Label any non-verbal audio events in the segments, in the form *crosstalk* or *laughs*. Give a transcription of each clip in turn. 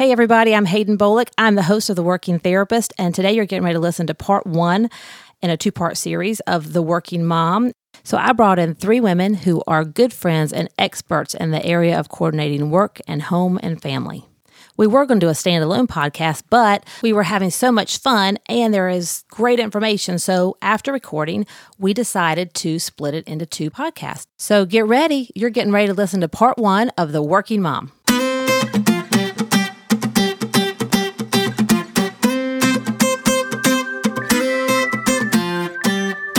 Hey, everybody, I'm Hayden Bolick. I'm the host of The Working Therapist, and today you're getting ready to listen to part one in a two part series of The Working Mom. So, I brought in three women who are good friends and experts in the area of coordinating work and home and family. We were going to do a standalone podcast, but we were having so much fun and there is great information. So, after recording, we decided to split it into two podcasts. So, get ready. You're getting ready to listen to part one of The Working Mom.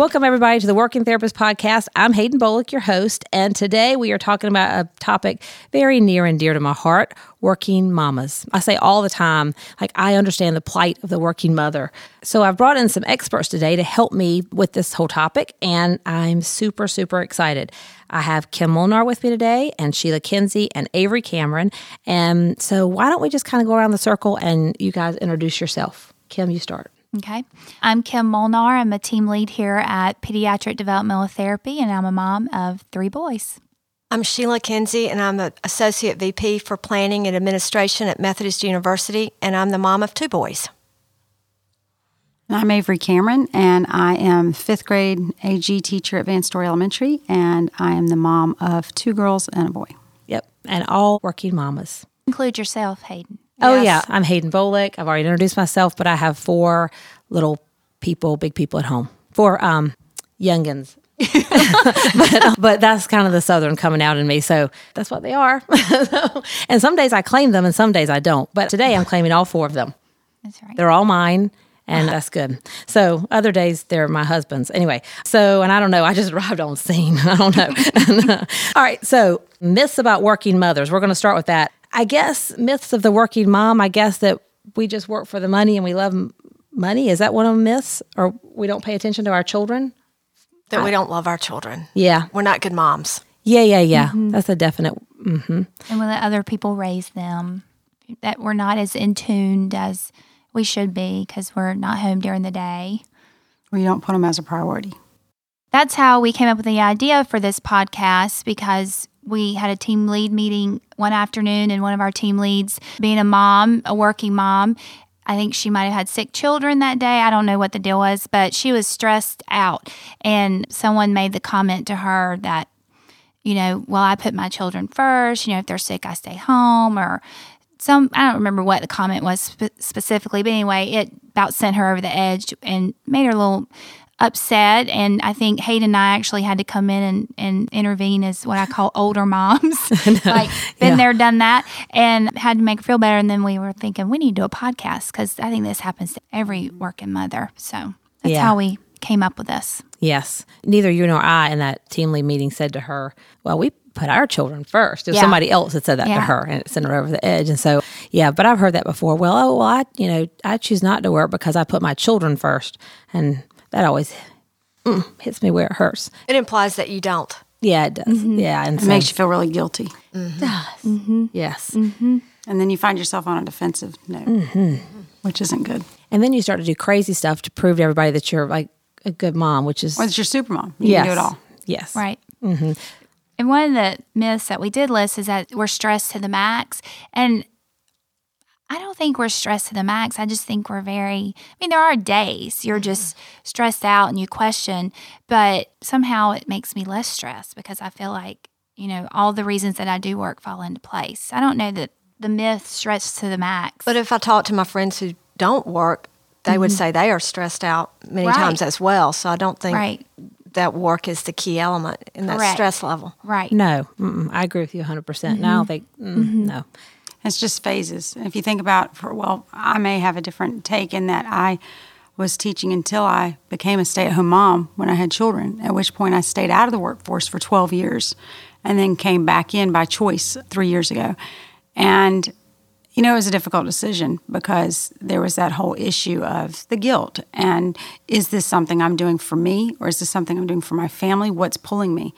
Welcome, everybody, to the Working Therapist Podcast. I'm Hayden Bolick, your host, and today we are talking about a topic very near and dear to my heart working mamas. I say all the time, like, I understand the plight of the working mother. So I've brought in some experts today to help me with this whole topic, and I'm super, super excited. I have Kim Molnar with me today, and Sheila Kinsey, and Avery Cameron. And so, why don't we just kind of go around the circle and you guys introduce yourself? Kim, you start. Okay. I'm Kim Molnar. I'm a team lead here at Pediatric Developmental Therapy, and I'm a mom of three boys. I'm Sheila Kinsey, and I'm the Associate VP for Planning and Administration at Methodist University, and I'm the mom of two boys. I'm Avery Cameron, and I am fifth grade AG teacher at Van Story Elementary, and I am the mom of two girls and a boy. Yep. And all working mamas. Include yourself, Hayden. Oh, yes. yeah. I'm Hayden Bolick. I've already introduced myself, but I have four little people, big people at home, four um, youngins. *laughs* but, but that's kind of the southern coming out in me. So that's what they are. *laughs* and some days I claim them and some days I don't. But today I'm claiming all four of them. That's right. They're all mine and that's good. So other days they're my husband's. Anyway, so and I don't know, I just *laughs* arrived on scene. I don't know. all right, so myths about working mothers. We're going to start with that. I guess myths of the working mom. I guess that we just work for the money and we love money. Is that one of the myths, or we don't pay attention to our children? That I, we don't love our children. Yeah, we're not good moms. Yeah, yeah, yeah. Mm-hmm. That's a definite. Mm-hmm. And we let other people raise them. That we're not as in tuned as we should be because we're not home during the day. Or we don't put them as a priority. That's how we came up with the idea for this podcast because we had a team lead meeting one afternoon, and one of our team leads, being a mom, a working mom, I think she might have had sick children that day. I don't know what the deal was, but she was stressed out. And someone made the comment to her that, you know, well, I put my children first. You know, if they're sick, I stay home, or some I don't remember what the comment was spe- specifically, but anyway, it about sent her over the edge and made her a little upset. And I think Hayden and I actually had to come in and, and intervene as what I call *laughs* older moms, *laughs* like been yeah. there, done that, and had to make her feel better. And then we were thinking we need to do a podcast because I think this happens to every working mother. So that's yeah. how we came up with this. Yes. Neither you nor I in that team lead meeting said to her, Well, we put our children first. Yeah. somebody else had said that yeah. to her and it sent her over the edge. And so, yeah, but I've heard that before. Well, oh, well, I, you know, I choose not to work because I put my children first. And that always mm, hits me where it hurts. It implies that you don't. Yeah, it does. Mm-hmm. Yeah. And it so, makes you feel really guilty. Mm-hmm. does. Mm-hmm. Yes. Mm-hmm. And then you find yourself on a defensive note, mm-hmm. which isn't good. And then you start to do crazy stuff to prove to everybody that you're like a good mom, which is. Well, it's your super mom. You yes. can do it all. Yes. Right. Mm-hmm. And one of the myths that we did list is that we're stressed to the max. And I don't think we're stressed to the max. I just think we're very, I mean, there are days you're just stressed out and you question, but somehow it makes me less stressed because I feel like, you know, all the reasons that I do work fall into place. I don't know that the myth stressed to the max. But if I talk to my friends who don't work, they mm-hmm. would say they are stressed out many right. times as well. So I don't think right that work is the key element in that Correct. stress level. Right. No, I agree with you 100%. percent mm-hmm. No, they, mm, mm-hmm. no. It's just phases. If you think about, for, well, I may have a different take in that I was teaching until I became a stay at home mom when I had children, at which point I stayed out of the workforce for 12 years and then came back in by choice three years ago. And you know, it was a difficult decision because there was that whole issue of the guilt. And is this something I'm doing for me or is this something I'm doing for my family? What's pulling me?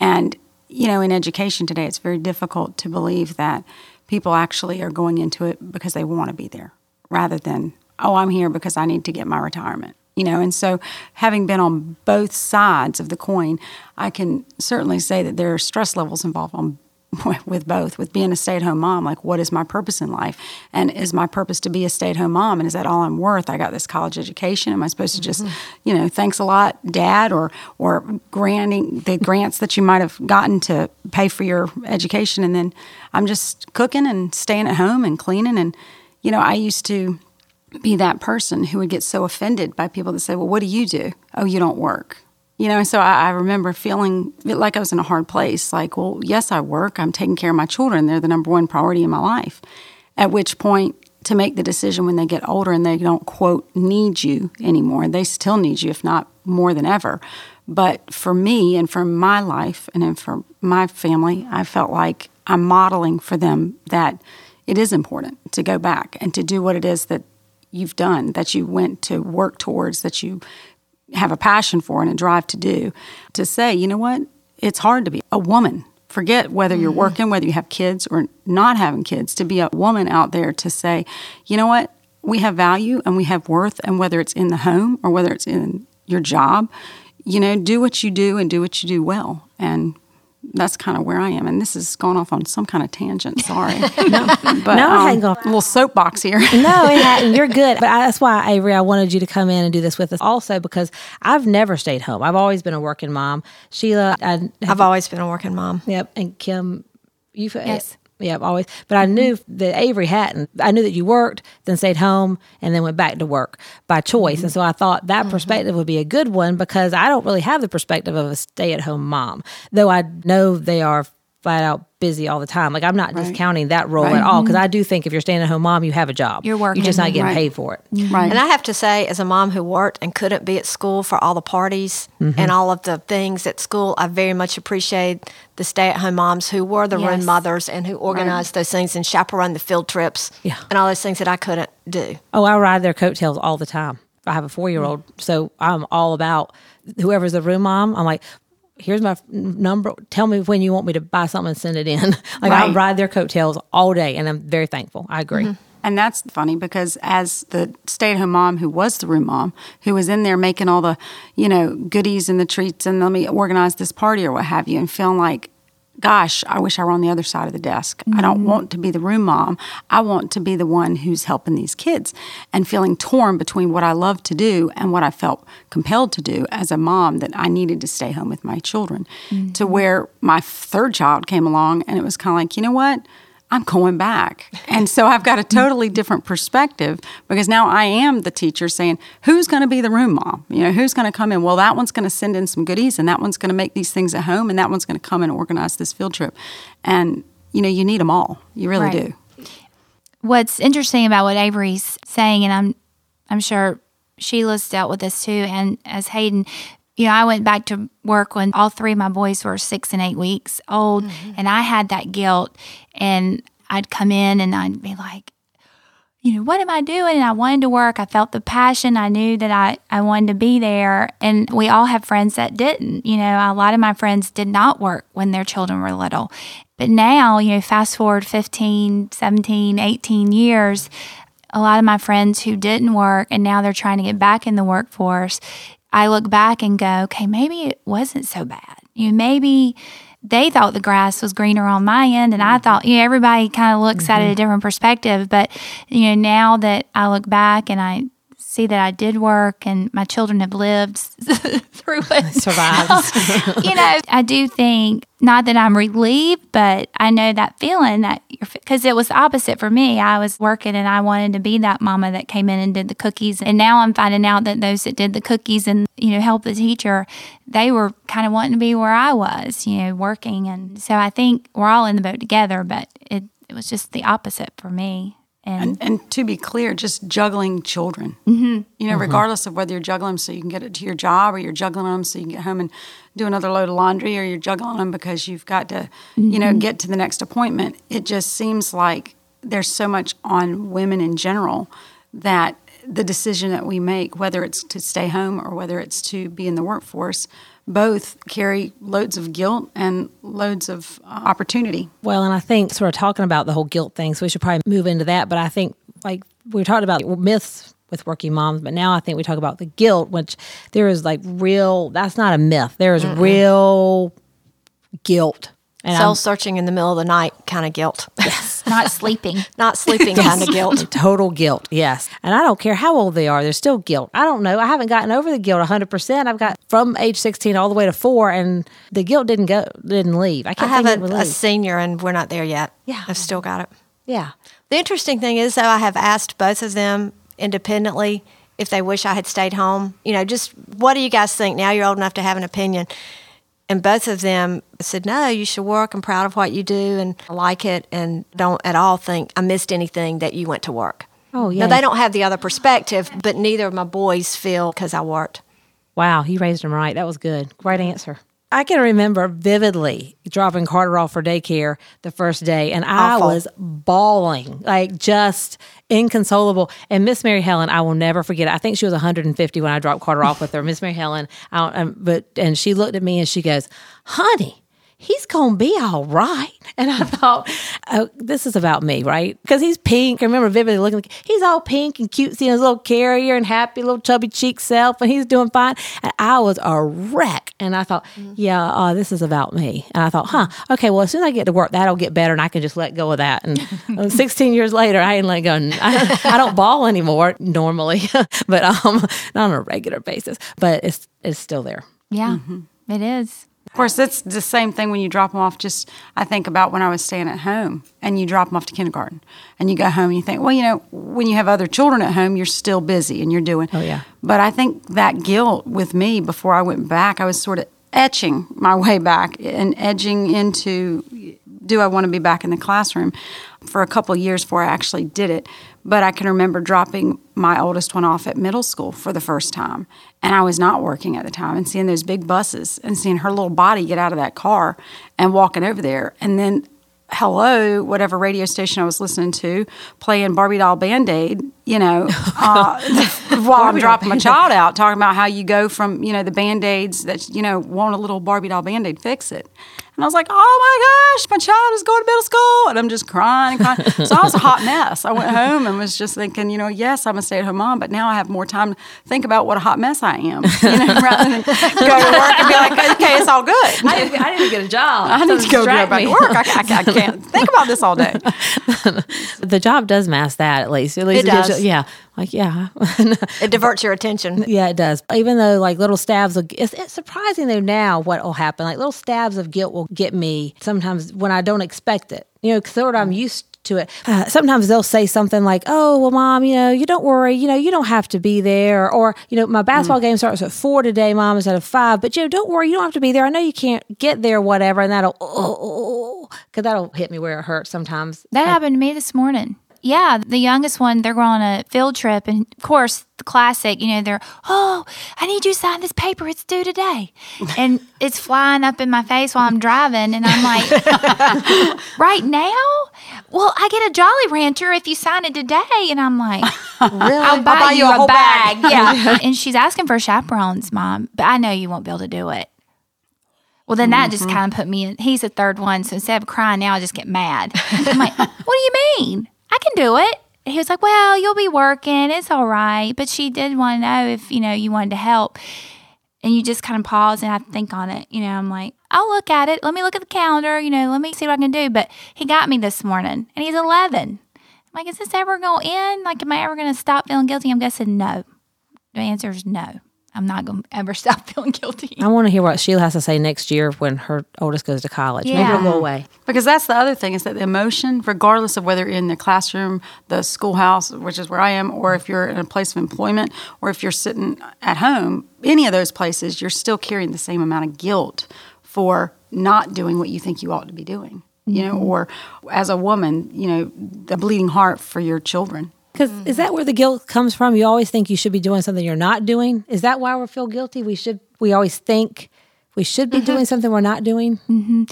And, you know, in education today, it's very difficult to believe that people actually are going into it because they want to be there rather than, oh, I'm here because I need to get my retirement. You know, and so having been on both sides of the coin, I can certainly say that there are stress levels involved on *laughs* with both with being a stay-at-home mom like what is my purpose in life? And is my purpose to be a stay-at-home mom? And is that all i'm worth? I got this college education. Am i supposed to just mm-hmm. you know thanks a lot dad or or granting the grants that you might have gotten to pay for your education? And then i'm just cooking and staying at home and cleaning. And you know i used to be that person who would get so offended by people that say well what do you do? Oh you don't work you know, so I, I, remember feeling like I was in a hard place. Like, well, yes, I work. I'm taking care of my children. They're the number one priority in my life. At which point, to make the decision when they get older and they don't, quote, need you anymore, they still need you, if not more than ever. But for me and for my life and for my family, I felt like I'm modeling for them that it is important to go back and to do what it is that you've done, that you went to work towards, that you have a passion for and a drive to do, to say, you know what, it's hard to be a woman. Forget whether you're mm-hmm. working, whether you have kids or not having kids, to be a woman out there to say, you know what, we have value and we have worth, and whether it's in the home or whether it's in your job, you know, do what you do and do what you do well. And that's kind of where I am. And this is going off on some kind of tangent. Sorry. *laughs* no, *laughs* but, no, um, hang on. A little soapbox here. *laughs* no, it hadn't. You're good. But I, that's why, Avery, I wanted you to come in and do this with us also because I've never stayed home. I've always been a working mom. Sheila, I, have, I've always been a working mom. Yep. And Kim, you've yes. Yeah, always. But I knew that Avery hadn't. I knew that you worked, then stayed home, and then went back to work by choice. Mm-hmm. And so I thought that mm-hmm. perspective would be a good one because I don't really have the perspective of a stay at home mom, though I know they are flat out busy all the time. Like I'm not right. discounting that role right. at all because I do think if you're staying at home mom, you have a job. You're working. You're just not getting right. paid for it. Mm-hmm. Right. And I have to say, as a mom who worked and couldn't be at school for all the parties mm-hmm. and all of the things at school, I very much appreciate the stay-at-home moms who were the yes. room mothers and who organized those things and chaperoned the field trips yeah. and all those things that I couldn't do. Oh, I ride their coattails all the time. I have a four year old, so I'm all about whoever's the room mom. I'm like, here's my number. Tell me when you want me to buy something and send it in. *laughs* like right. I ride their coattails all day, and I'm very thankful. I agree. Mm-hmm. And that's funny because as the stay-at-home mom who was the room mom, who was in there making all the, you know, goodies and the treats and let me organize this party or what have you, and feeling like gosh, I wish I were on the other side of the desk. Mm-hmm. I don't mm-hmm. want to be the room mom. I want to be the one who's helping these kids and feeling torn between what I love to do and what I felt compelled to do as a mom that I needed to stay home with my children. Mm-hmm. To where my third child came along and it was kind of like, you know what? I'm going back. And so I've got a totally different perspective because now I am the teacher saying, who's going to be the room mom? You know, who's going to come in? Well, that one's going to send in some goodies and that one's going to make these things at home and that one's going to come and organize this field trip. And, you know, you need them all. You really right. do. What's interesting about what Avery's saying, and I'm, I'm sure Sheila's dealt with this too, and as Hayden, you know, I went back to work when all three of my boys were six and eight weeks old, mm-hmm. and I had that guilt. And I'd come in and I'd be like, you know, what am I doing? And I wanted to work. I felt the passion. I knew that I, I wanted to be there. And we all have friends that didn't. You know, a lot of my friends did not work when their children were little. But now, you know, fast forward 15, 17, 18 years, a lot of my friends who didn't work and now they're trying to get back in the workforce, I look back and go, okay, maybe it wasn't so bad. You know, maybe they thought the grass was greener on my end and I thought, you know, everybody kind of looks mm-hmm. at it a mm-hmm. different perspective. But, you know, now that I look back and I see that I did work and my children have lived *laughs* through it. Survived. *laughs* you know, I do think not that I'm relieved, but I know that feeling that you're because it was the opposite for me. I was working and I wanted to be that mama that came in and did the cookies. And now I'm finding out that those that did the cookies and, you know, help the teacher, they were kind of wanting to be where I was, you know, working. And so I think we're all in the boat together, but it, it was just the opposite for me. And, and, and, to be clear, just juggling children. Mm-hmm. You know, mm-hmm. regardless of whether you're juggling them so you can get it to your job, or you're juggling them so you can get home and do another load of laundry, or you're juggling them because you've got to, mm-hmm. you know, mm-hmm. get to the next appointment. It just seems like there's so much on women in general that the decision that we make, whether it's to stay home or whether it's to be in the workforce, both carry loads of guilt and loads of uh, opportunity. Well, and I think sort of talking about the whole guilt thing, so we should probably move into that. But I think, like, we talked about myths with working moms, but now I think we talk about the guilt, which there is like real, that's not a myth. There is real guilt. And Soul I'm, searching in the middle of the night kind of guilt. Yes. Not sleeping. *laughs* Not sleeping kind of guilt. *laughs* Total guilt. Yes. And I don't care how old they are, there's still guilt. I don't know. I haven't gotten over the guilt 100%. I've got from age 16 all the way to 4 and the guilt didn't go didn't leave. I can't I have a, a senior and we're not there yet. Yeah. I've still got it. Yeah. The interesting thing is though I have asked both of them independently if they wish I had stayed home. You know, just what do you guys think? Now you're old enough to have an opinion. And both of them said, No, you should work. I'm proud of what you do and I like it and don't at all think I missed anything that you went to work. Oh, yeah. Now, they don't have the other perspective, but neither of my boys feel because I worked. Wow, you raised them right. That was good. Great answer. I can remember vividly dropping Carter off for daycare the first day, and I Awful. was bawling, like just inconsolable. And Miss Mary Helen, I will never forget. It. I think she was 150 when I dropped Carter off with her. Miss Mary Helen, I don't, um, but and she looked at me and she goes, "Honey." He's gonna be all right. *laughs* And I thought, oh, this is about me, right? Because he's pink. I remember vividly looking, like, he's all pink and cutesy in his little carrier and happy little chubby cheek self, and he's doing fine. And I was a wreck. And I thought, mm-hmm. yeah, uh, this is about me. And I thought, huh, okay, well, as soon as I get to work, that'll get better, and I can just let go of that. And *laughs* 16 years later, I ain't let go. *laughs* I, I don't ball anymore normally, but um, not on a regular basis. But it's it's still there. Yeah, mm-hmm. it is. Of course, it's the same thing when you drop them off. Just I think about when I was staying at home and you drop them off to kindergarten and you go home and you think, well, you know, when you have other children at home, you're still busy and you're doing. Oh, yeah. But I think that guilt with me before I went back, I was sort of etching my *laughs* way back and edging into do I want to be back in the classroom for a couple years before I actually did it. But I can remember dropping my oldest one off at middle school for the first time. And I was not working at the time and seeing those big buses and seeing her little body get out of that car and walking over there. And then hello, whatever radio station I was listening to, playing Barbie doll Band Aid, you know, *laughs* uh, while I'm dropping my child out, talking about how you go from, you know, the band aids that, you know, want a little Barbie doll Band Aid, fix it. And I was like, oh my gosh, my child is going to middle school. And I'm just crying and crying. so I was a hot mess. I went home and was just thinking, you know, yes, I'm a stay at home mom, but now I have more time to think about what a hot mess I am, you know, *laughs* rather than go to work and be like, okay, it's all good. I didn't, I didn't get a job. I need to go, go back to work. I, I, I, can't think about this all day. *laughs* the job does mask that at least. At least it, it does. Gives, yeah. Like, yeah. *laughs* it diverts your attention. Yeah, it does. Even though, like, little stabs of, it's, it's surprising though now what will happen. Like, little stabs of guilt will get me sometimes when I don't expect it. You know, because I'm mm. used to it. Uh, sometimes they'll say something like, "Oh, well, mom, you know, you don't worry. You know, you don't have to be there." Or, you know, my basketball mm. game starts at four today, mom, instead of five. But you know, don't worry, you don't have to be there. I know you can't get there, whatever. And that'll, oh, because that'll hit me where it hurts sometimes. That happened to me this morning. Yeah, the youngest one, they're going on a field trip. And of course, the classic, you know, they're, oh, I need you to sign this paper. It's due today. *laughs* And it's flying up in my face while I'm driving. And I'm like, *laughs* right now? Well, I get a Jolly Rancher if you sign it today. And I'm like, *laughs* really? I'll buy, I'll buy you, you, a, bag. bag. *laughs* yeah. and she's asking for chaperones, mom, but I know you won't be able to do it. Well, then that mm-hmm. just kind of put me in. He's the third one. So instead of crying now, I just get mad. *laughs* I'm like, what do you mean? I can do it. He was like, Well, you'll be working. It's all right. But she did want to know if, you know, you wanted to help. And you just kind of pause and I think on it. You know, I'm like, I'll look at it. Let me look at the calendar. You know, let me see what I can do. But he got me this morning and he's 11. I'm like, Is this ever going to end? Like, am I ever going to stop feeling guilty? I'm guessing no. The answer is no. I'm not going to ever *laughs* stop feeling guilty. I want to hear what Sheila has to say next year when her oldest goes to college. Yeah. Maybe it'll go away. Because that's the other thing is that the emotion, regardless of whether you're in the classroom, the schoolhouse, which is where I am, or if you're in a place of employment, or if you're sitting at home, any of those places, you're still carrying the same amount of guilt for not doing what you think you ought to be doing. You know, mm-hmm. or as a woman, you know, the bleeding heart for your children. Because mm-hmm. is that where the guilt comes from? You always think you should be doing something you're not doing. Is that why we feel guilty? We should. We always think we should be doing something we're not doing?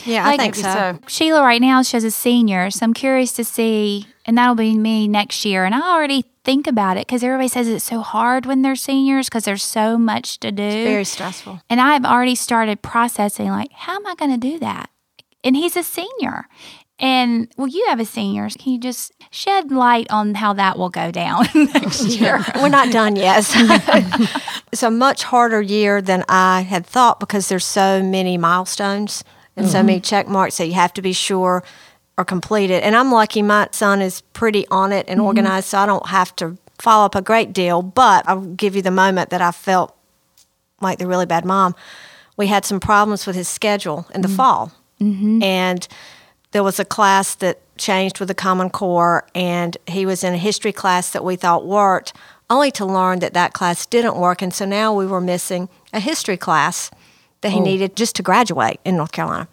Yeah, Like- I think so. so. Sheila right now she's a senior, so I'm curious to see, and that'll be me next year. And I already think about it because everybody says it's so hard when they're seniors because there's so much to do. Very stressful. and I've already started processing like, how am I going to do that? And he's a senior. And well, you have a senior. Can you just shed light on how that will go down *laughs* next *laughs* year? We're not done yet. *laughs* it's a much harder year than I had thought because there's so many milestones and so mm-hmm. many check marks that you have to be sure are completed. And I'm lucky my son is pretty on it and mm-hmm. organized, so I don't have to follow up a great deal. But I'll give you the moment that I felt like the really bad mom. We had some problems with his schedule in the mm-hmm. fall. And there was a class that changed with the Common Core, and he was in a history class that we thought worked, only to learn that that class didn't work. And so now we were missing a history class that he oh. needed just to graduate in North Carolina.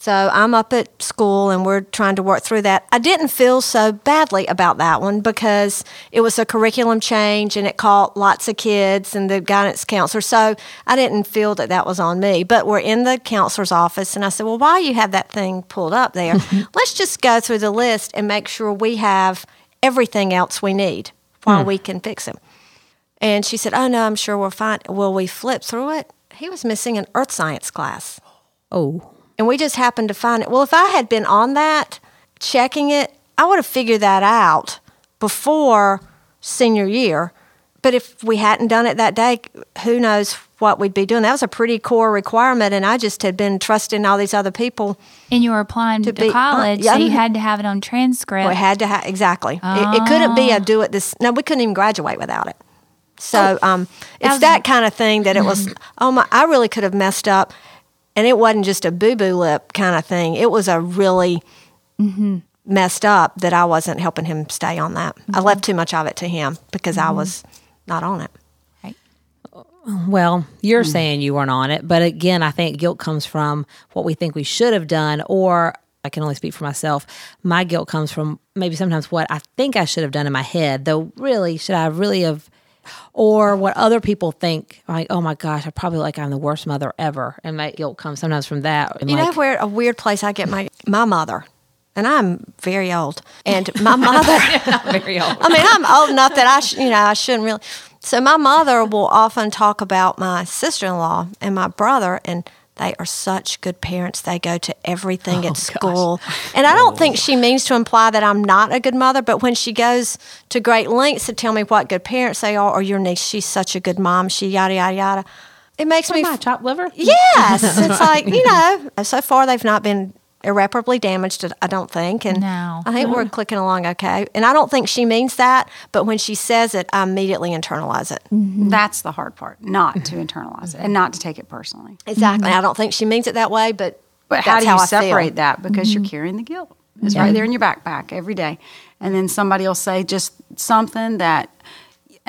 So I'm up at school and we're trying to work through that. I didn't feel so badly about that one because it was a curriculum change and it caught lots of kids and the guidance counselor. So I didn't feel that that was on me. But we're in the counselor's office and I said, Well, while you have that thing pulled up there, *laughs* let's just go through the list and make sure we have everything else we need while hmm. we can fix him. And she said, Oh, no, I'm sure we're fine. Will we flip through it. He was missing an earth science class. Oh, And we just happened to find it. Well, if I had been on that, checking it, I would have figured that out before senior year. But if we hadn't done it that day, who knows what we'd be doing? That was a pretty core requirement, and I just had been trusting all these other people. And you were applying to, To be- uh, college, yeah, so you had to have it on transcript. We had to have exactly. It, it couldn't be a do it this. No, we couldn't even graduate without it. So um, it's was- that kind of thing that it was. *clears throat* Oh my! I really could have messed up, and it wasn't just a boo boo lip kind of thing. It was a really mm-hmm. messed up that I wasn't helping him stay on that. I mm-hmm. left too much of it to him because I mm-hmm. was not on it. well, you're Hmm. saying you weren't on it, but again, I think guilt comes from what we think we should have done, or I can only speak for myself. My guilt comes from maybe sometimes what I think I should have done in my head, though. Really, should I really have? Or what other people think, like, oh my gosh, I probably like I'm the worst mother ever, and my guilt comes sometimes from that. And You know like, where a weird place I get my my mother, and I'm very old, and my mother. *laughs* very old. I mean, I'm old enough that I, sh- you know, I shouldn't really. So my mother will often talk about my sister-in-law and my brother, and they are such good parents. They go to everything at *laughs* school, and I don't think she means to imply that I'm not a good mother. But when she goes to great lengths to tell me what good parents they are, or your niece, she's such a good mom. She yada yada yada. It makes me my chopped liver. Yes, it's like you know. So far, they've not been irreparably damaged. I don't think, and No. I think we're mm-hmm. clicking along okay. And I don't think she means that, but when she says it, I immediately internalize it. Mm-hmm. That's the hard part, not to mm-hmm. internalize it and not to take it personally. Exactly. I don't think she means it that way, but But how do you I separate feel. that? Because you're carrying the guilt. It's right there in your backpack every day. And then somebody will say just something that,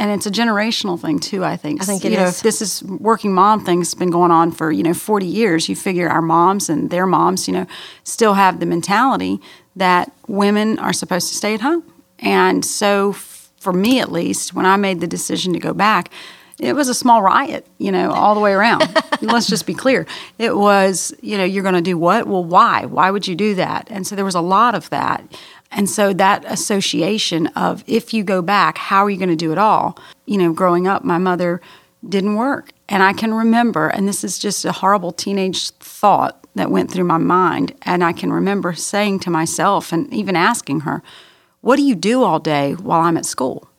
and it's a generational thing too, I think. I think you it know, is. if this is working mom thing's been going on for, you know, 40 years, you figure our moms and their moms, you know, still have the mentality that women are supposed to stay at home. And so for me at least, when I made the decision to go back, it was a small riot, you know, all the way around. *laughs* Let's just be clear. It was, you know, you're going to do what? Well, why? Why would you do that? And so there was a lot of that. And so that association of if you go back, how are you going to do it all? You know, growing up, my mother didn't work. And I can remember, and this is just a horrible teenage thought that went through my mind. And I can remember saying to myself and even asking her, What do you do all day while I'm at school?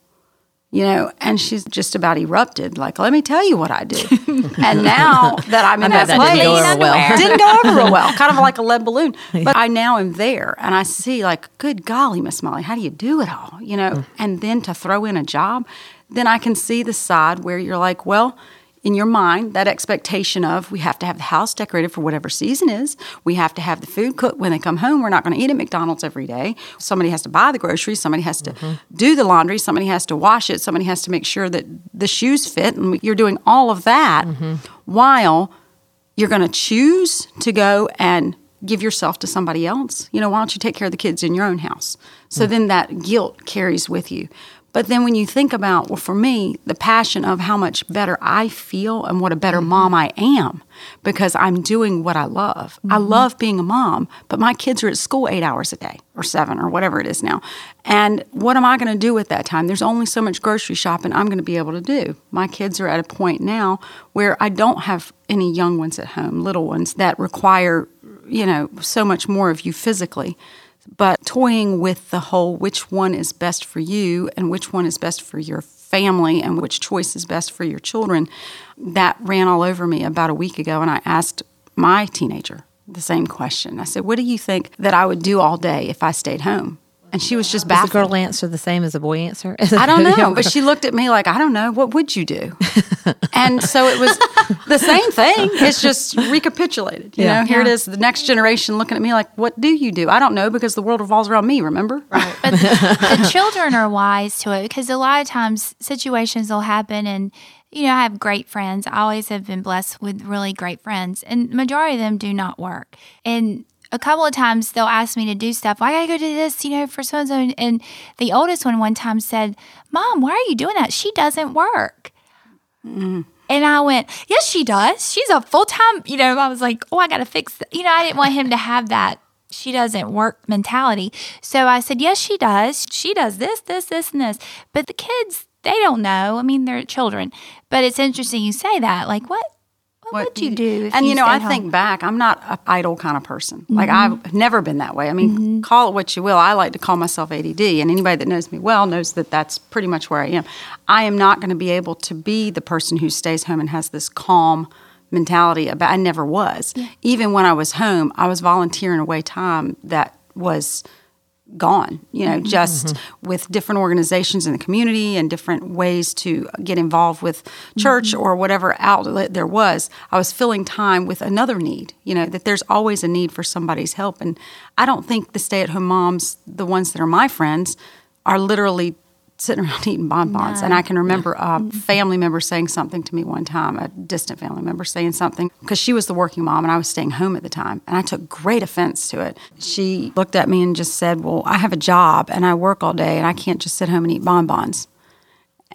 You know, and she's just about erupted. Like, let me tell you what I do. *laughs* and now that I'm in that, that didn't place, go over well. *laughs* didn't go over real well. Kind of like a lead balloon. *laughs* But I now am there, and I see like, good golly, Miss Molly, how do you do it all? You know, mm. and then to throw in a job, then I can see the side where you're like, well. In your mind, that expectation of we have to have the house decorated for whatever season is. We have to have the food cooked when they come home. We're not going to eat at McDonald's every day. Somebody has to buy the groceries. Somebody has to mm-hmm. do the laundry. Somebody has to wash it. Somebody has to make sure that the shoes fit. And you're doing all of that mm-hmm. while you're going to choose to go and give yourself to somebody else. You know, why don't you take care of the kids in your own house? So mm. then that guilt carries with you. But then when you think about, well, for me, the passion of how much better I feel and what a better mm-hmm. mom I am because I'm doing what I love. I mm-hmm. love being a mom, but my kids are at school eight hours a day or seven or whatever it is now. And what am I going to do with that time? There's only so much grocery shopping I'm going to be able to do. My kids are at a point now where I don't have any young ones at home, little ones that require, you know, so much more of you physically but toying with the whole which one is best for you and which one is best for your family and which choice is best for your children, that ran all over me about a week ago. And I asked my teenager the same question. I said, What do you think that I would do all day if I stayed home? And she was just Does baffled. the girl answer the same as the boy answer? I don't *laughs* know, but she looked at me like, I don't know, what would you do? and so it was *laughs* the same thing. It's just recapitulated. You Yeah. know, here it Yeah. is, the next generation looking at me like, what do you do? I don't know because the world revolves around me, remember? Right. But the children are wise to it because a lot of times situations will happen and you know, I have great friends. I always have been blessed with really great friends, and majority of them do not work. And a couple of times they'll ask me to do stuff. Well, I gotta go do this, you know, for so and so. And the oldest one one time said, "Mom, why are you doing that? She doesn't work." Mm. And I went, Yes, she does. She's a full time, you know, I was like, Oh, I got to fix, th-. you know, I didn't want him to have that she doesn't work mentality. So I said, Yes, she does. She does this, this, this, and this. But the kids, they don't know. I mean, they're children. But it's interesting you say that. Like, what? What, would you do? If and you know, I home? think back, I'm not an idle kind of person. Like Mm-hmm. I've never been that way. I mean, call it what you will. I like to call myself ADD, and anybody that knows me well knows that that's pretty much where I am. I am not going to be able to be the person who stays home and has this calm mentality about. I never was. Even when I was home, I was volunteering away time that was gone, you know, mm-hmm. just mm-hmm. with different organizations in the community and different ways to get involved with church mm-hmm. or whatever outlet there was. I was filling time with another need, you know, that there's always a need for somebody's help. And I don't think the stay at home moms, the ones that are my friends, are literally sitting around *laughs* eating bonbons. And I can remember a mm-hmm. family member saying something to me one time, a distant family member saying something, because she was the working mom and I was staying home at the time. And I took great offense to it. She looked at me and just said, Well, I have a job and I work all day and I can't just sit home and eat bonbons.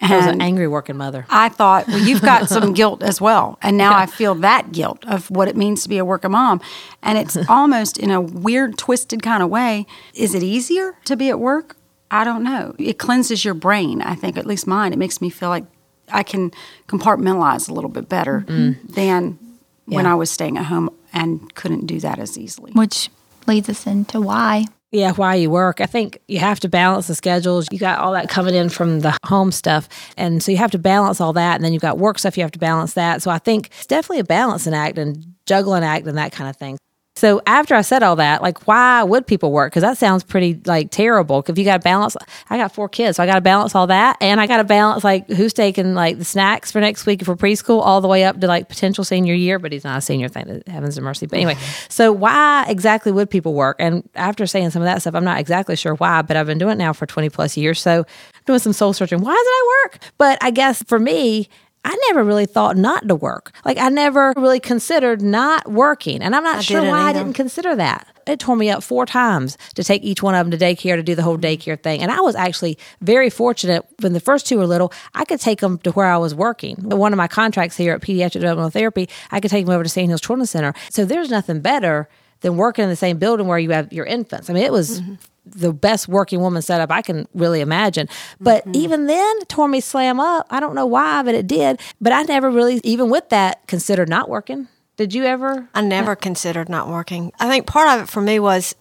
I was an angry working mother. I thought, well, you've got *laughs* some guilt as well. And now I feel that guilt of what it means to be a working mom. And it's *laughs* almost in a weird, twisted kind of way. Is it easier to be at work? I don't know. It cleanses your brain, I think, at least mine. It makes me feel like I can compartmentalize a little bit better mm-hmm. than when I was staying at home and couldn't do that as easily. which leads us into why. Yeah, why you work, I think you have to balance the schedules. You got all that coming in from the home stuff. And so you have to balance all that. And then you've got work stuff, you have to balance that. So I think it's definitely a balancing act and juggling act and that kind of thing. So after I said all that, like, why would people work? Because that sounds pretty like terrible. If you got to balance, I got four kids, so I got to balance all that, and I got to balance like who's taking like the snacks for next week for preschool, all the way up to like potential senior year. But he's not a senior, thing. Heavens and mercy. But anyway, mm-hmm. so why exactly would people work? And after saying some of that stuff, I'm not exactly sure why, but I've been doing it now for 20 plus years, so doing some soul searching. Why does it I work? But I guess for me. I never really thought not to work. Like I never really considered not working. And I'm not sure didn't why I didn't consider that. It tore me up four times to take each one of them to daycare to do the whole daycare thing. And I was actually very fortunate when the first two were little, I could take them to where I was working. One of my contracts here at Pediatric Developmental Therapy, I could take them over to Sandhills Children's Center. So there's nothing better than working in the same building where you have your infants. I mean, it was mm-hmm. The best working woman setup I can really imagine. But mm-hmm. even then, tore me slam up. I don't know why, but it did. But I never really, even with that, considered not working. Did you ever? I never considered not working. I think part of it for me was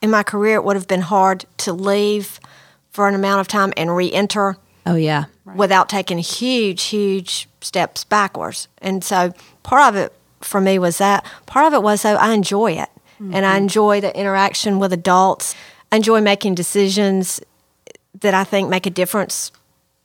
in my career, it would have been hard to leave for an amount of time and re enter Oh, yeah. without taking huge, huge steps backwards. And so part of it for me was that. Part of it was, though, I enjoy it. And I mm-hmm. enjoy the interaction with adults. I enjoy making decisions that I think make a difference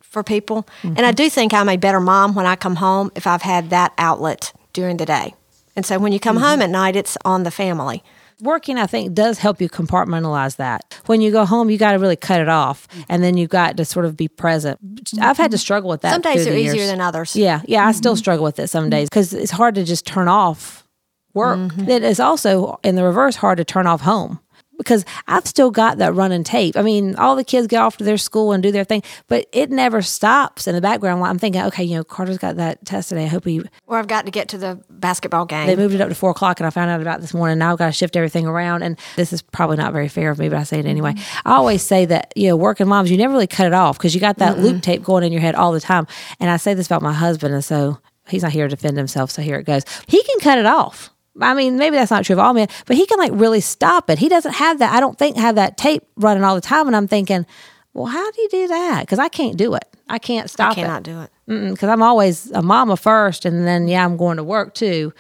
for people. And I mm-hmm. do think I'm a better mom when I come home if I've had that outlet during the day. And so when you come home mm-hmm. at night, it's on the family. Working, I think, does help you compartmentalize that. When you go home, you got to really cut it off, and then you got to sort of be present. I've had to mm-hmm. struggle with that. Some days are easier years. than others. Yeah, yeah, I still struggle with it some days because it's hard to just turn off work. It is also, in the reverse, hard to turn off home because I've still got that running tape. I mean, all the kids get off to their school and do their thing, but it never stops in the background. While I'm thinking, okay, you know, Carter's got that test today. I hope he. Or I've got to get to the basketball game. They moved it up to four o'clock, and I found out about this morning. Now I've got to shift everything around, and this is probably not very fair of me, but I say it anyway. Mm-hmm. I always say that you know, working moms, you never really cut it off because you got that mm loop tape going in your head all the time. And I say this about my husband, and so he's not here to defend himself. So here it goes. He can cut it off. I mean, maybe that's not true of all men, but he can like really stop it. He doesn't have that. I don't think have that tape running all the time. And I'm thinking, well, how do you do that? Because I can't do it. I can't stop it. I cannot it. do it. Because I'm always a mama first, and then yeah, I'm going to work too.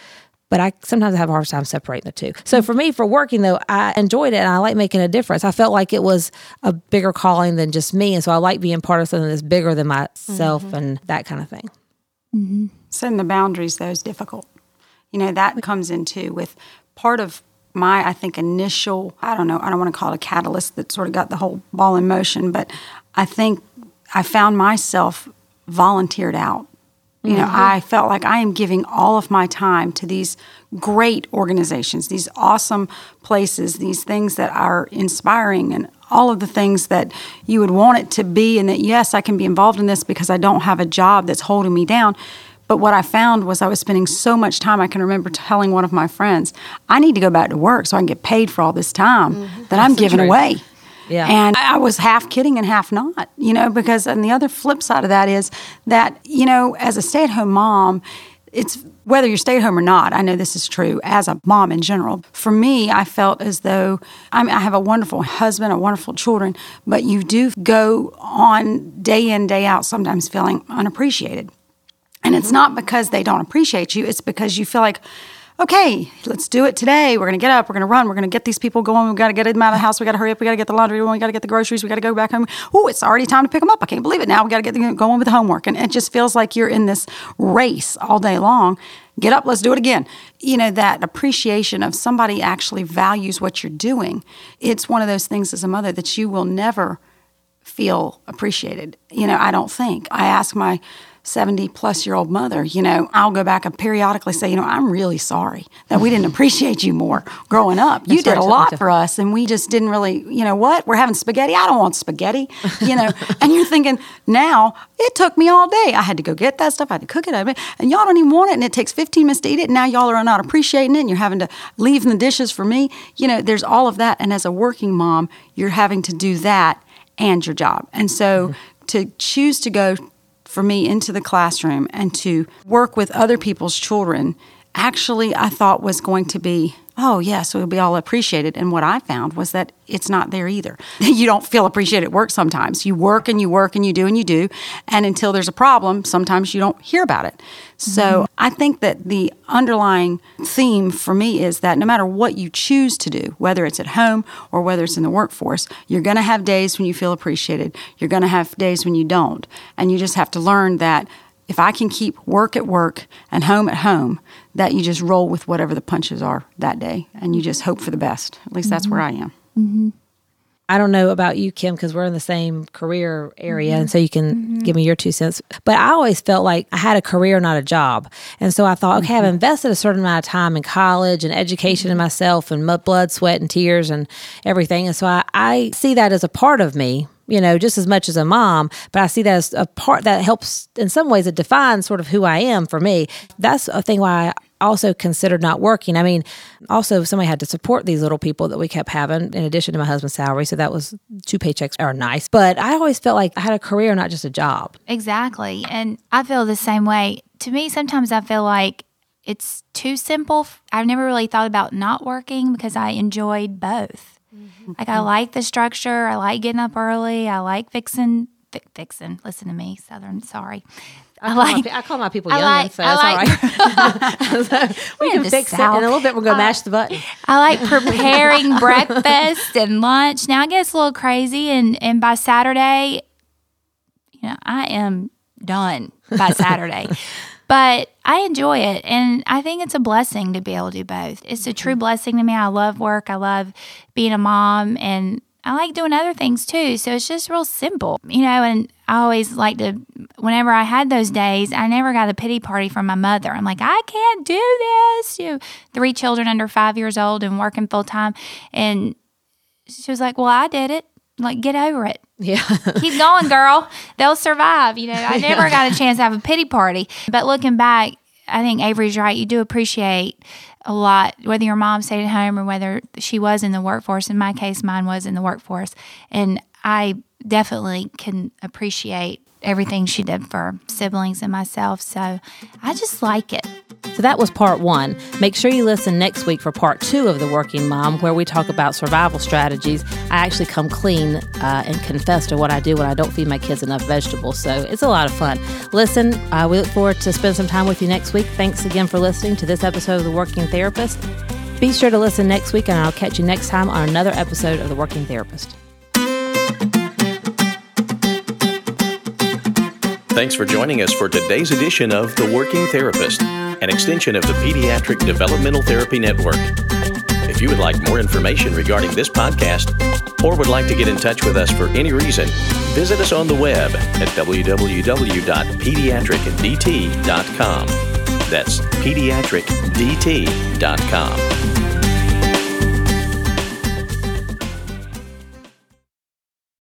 But I sometimes I have a hard time separating the two. So for me, for working though, I enjoyed it and I like making a difference. I felt like it was a bigger calling than just me, and so I like being part of something that's bigger than myself mm-hmm. and that kind of thing. Mm-hmm. Setting the boundaries though is difficult. You know that comes into with part of my I think initial I don't know I don't want to call it a catalyst that sort of got the whole ball in motion, but I think I found myself volunteered out. You know, mm-hmm. I felt like I am giving all of my time to these great organizations, these awesome places, these things that are inspiring and all of the things that you would want it to be and that yes, I can be involved in this because I don't have a job that's holding me down. But what I found was I was spending so much time. I can remember telling one of my friends, I need to go back to work so I can get paid for all this time mm-hmm. that I'm giving away. Yeah. And I was half kidding and half not, you know, because, and the other flip side of that is that, you know, as a stay at home mom, it's whether you're stay at home or not, I know this is true as a mom in general. For me, I felt as though I, mean, I have a wonderful husband, a wonderful children, but you do go on day in, day out, sometimes feeling unappreciated. And it's not because they don't appreciate you, it's because you feel like, okay, let's do it today. We're going to get up. We're going to run. We're going to get these people going. We've got to get them out of the house. we got to hurry up. We got to get the laundry. We got to get the groceries. We got to go back home. Oh, it's already time to pick them up. I can't believe it now. We got to get them going with the homework. And it just feels like you're in this race all day long. Get up, let's do it again. You know, that appreciation of somebody actually values what you're doing. It's one of those things as a mother that you will never feel appreciated. You know, I don't think. I ask my 70 plus year old mother, you know, I'll go back and periodically say, you know, I'm really sorry that we didn't appreciate you more growing up. You did a lot for us and we just didn't really, you know what? We're having spaghetti. I don't want spaghetti, you know. *laughs* and you're thinking, now it took me all day. I had to go get that stuff. I had to cook it. And y'all don't even want it. And it takes 15 minutes to eat it. And now y'all are not appreciating it. And you're having to leave the dishes for me. You know, there's all of that. And as a working mom, you're having to do that and your job. And so mm-hmm. to choose to go for me into the classroom and to work with other people's children actually I thought was going to be oh yes we'll be all appreciated. And what i found was that it's not there either. *laughs* You don't feel appreciated at work sometimes. You work and you work and you do and you do. And until there's a problem sometimes you don't hear about it. So mm-hmm. i think that the underlying theme for me is that no matter what you choose to do whether it's at home or whether it's in the workforce you're going to have days when you feel appreciated. You're going to have days when you don't. And you just have to learn that if I can keep work at work and home at home, that you just roll with whatever the punches are that day and you just hope for the best. At least mm-hmm. that's where I am. Mm-hmm. I don't know about you, Kim, because we're in the same career area. Mm-hmm. And so you can mm-hmm. give me your two cents. But I always felt like I had a career, not a job. And so I thought, okay, I've mm-hmm. invested a certain amount of time in college and education in mm-hmm. myself and blood, sweat, and tears and everything. And so I, I see that as a part of me you know, just as much as a mom, but I see that as a part that helps in some ways it defines sort of who I am for me. That's a thing why I also considered not working. I mean, also somebody had to support these little people that we kept having in addition to my husband's salary. So that was two paychecks are nice. But I always felt like I had a career, not just a job. Exactly. And I feel the same way. To me, sometimes I feel like it's too simple. I've never really thought about not working because I enjoyed both. Mm-hmm. Like I like the structure. I like getting up early. I like fixing fi- fixing. Listen to me, Southern. Sorry. I, I like. My, I call my people young, like, so that's like, all right. *laughs* so *laughs* we can fix South. it in a little bit. We're gonna mash the button. I like preparing *laughs* breakfast and lunch. Now I get a little crazy, and and by Saturday, you know, I am done by Saturday. But I enjoy it. And I think it's a blessing to be able to do both. It's a true mm-hmm. blessing to me. I love work. I love being a mom and I like doing other things too. So it's just real simple, you know. And I always like to, whenever I had those days, I never got a pity party from my mother. I'm like, I can't do this. You know, three children under five years old and working full time. And she was like, Well, I did it. Like, get over it. Yeah. *laughs* Keep going, girl. They'll survive. You know, I *laughs* never got a chance to have a pity party. But looking back, I think Avery's right. You do appreciate a lot, whether your mom stayed at home or whether she was in the workforce. In my case, mine was in the workforce. And I definitely can appreciate everything she did for siblings and myself. So I just like it. So that was part one. Make sure you listen next week for part two of The Working Mom, where we talk about survival strategies. I actually come clean uh, and confess to what I do when I don't feed my kids enough vegetables. So it's a lot of fun. Listen, uh, we look forward to spend some time with you next week. Thanks again for listening to this episode of The Working Therapist. Be sure to listen next week, and I'll catch you next time on another episode of The Working Therapist. Thanks for joining us for today's edition of The Working Therapist, an extension of the Pediatric Developmental Therapy Network. If you would like more information regarding this podcast or would like to get in touch with us for any reason, visit us on the web at www.pediatricdt.com. That's pediatricdt.com.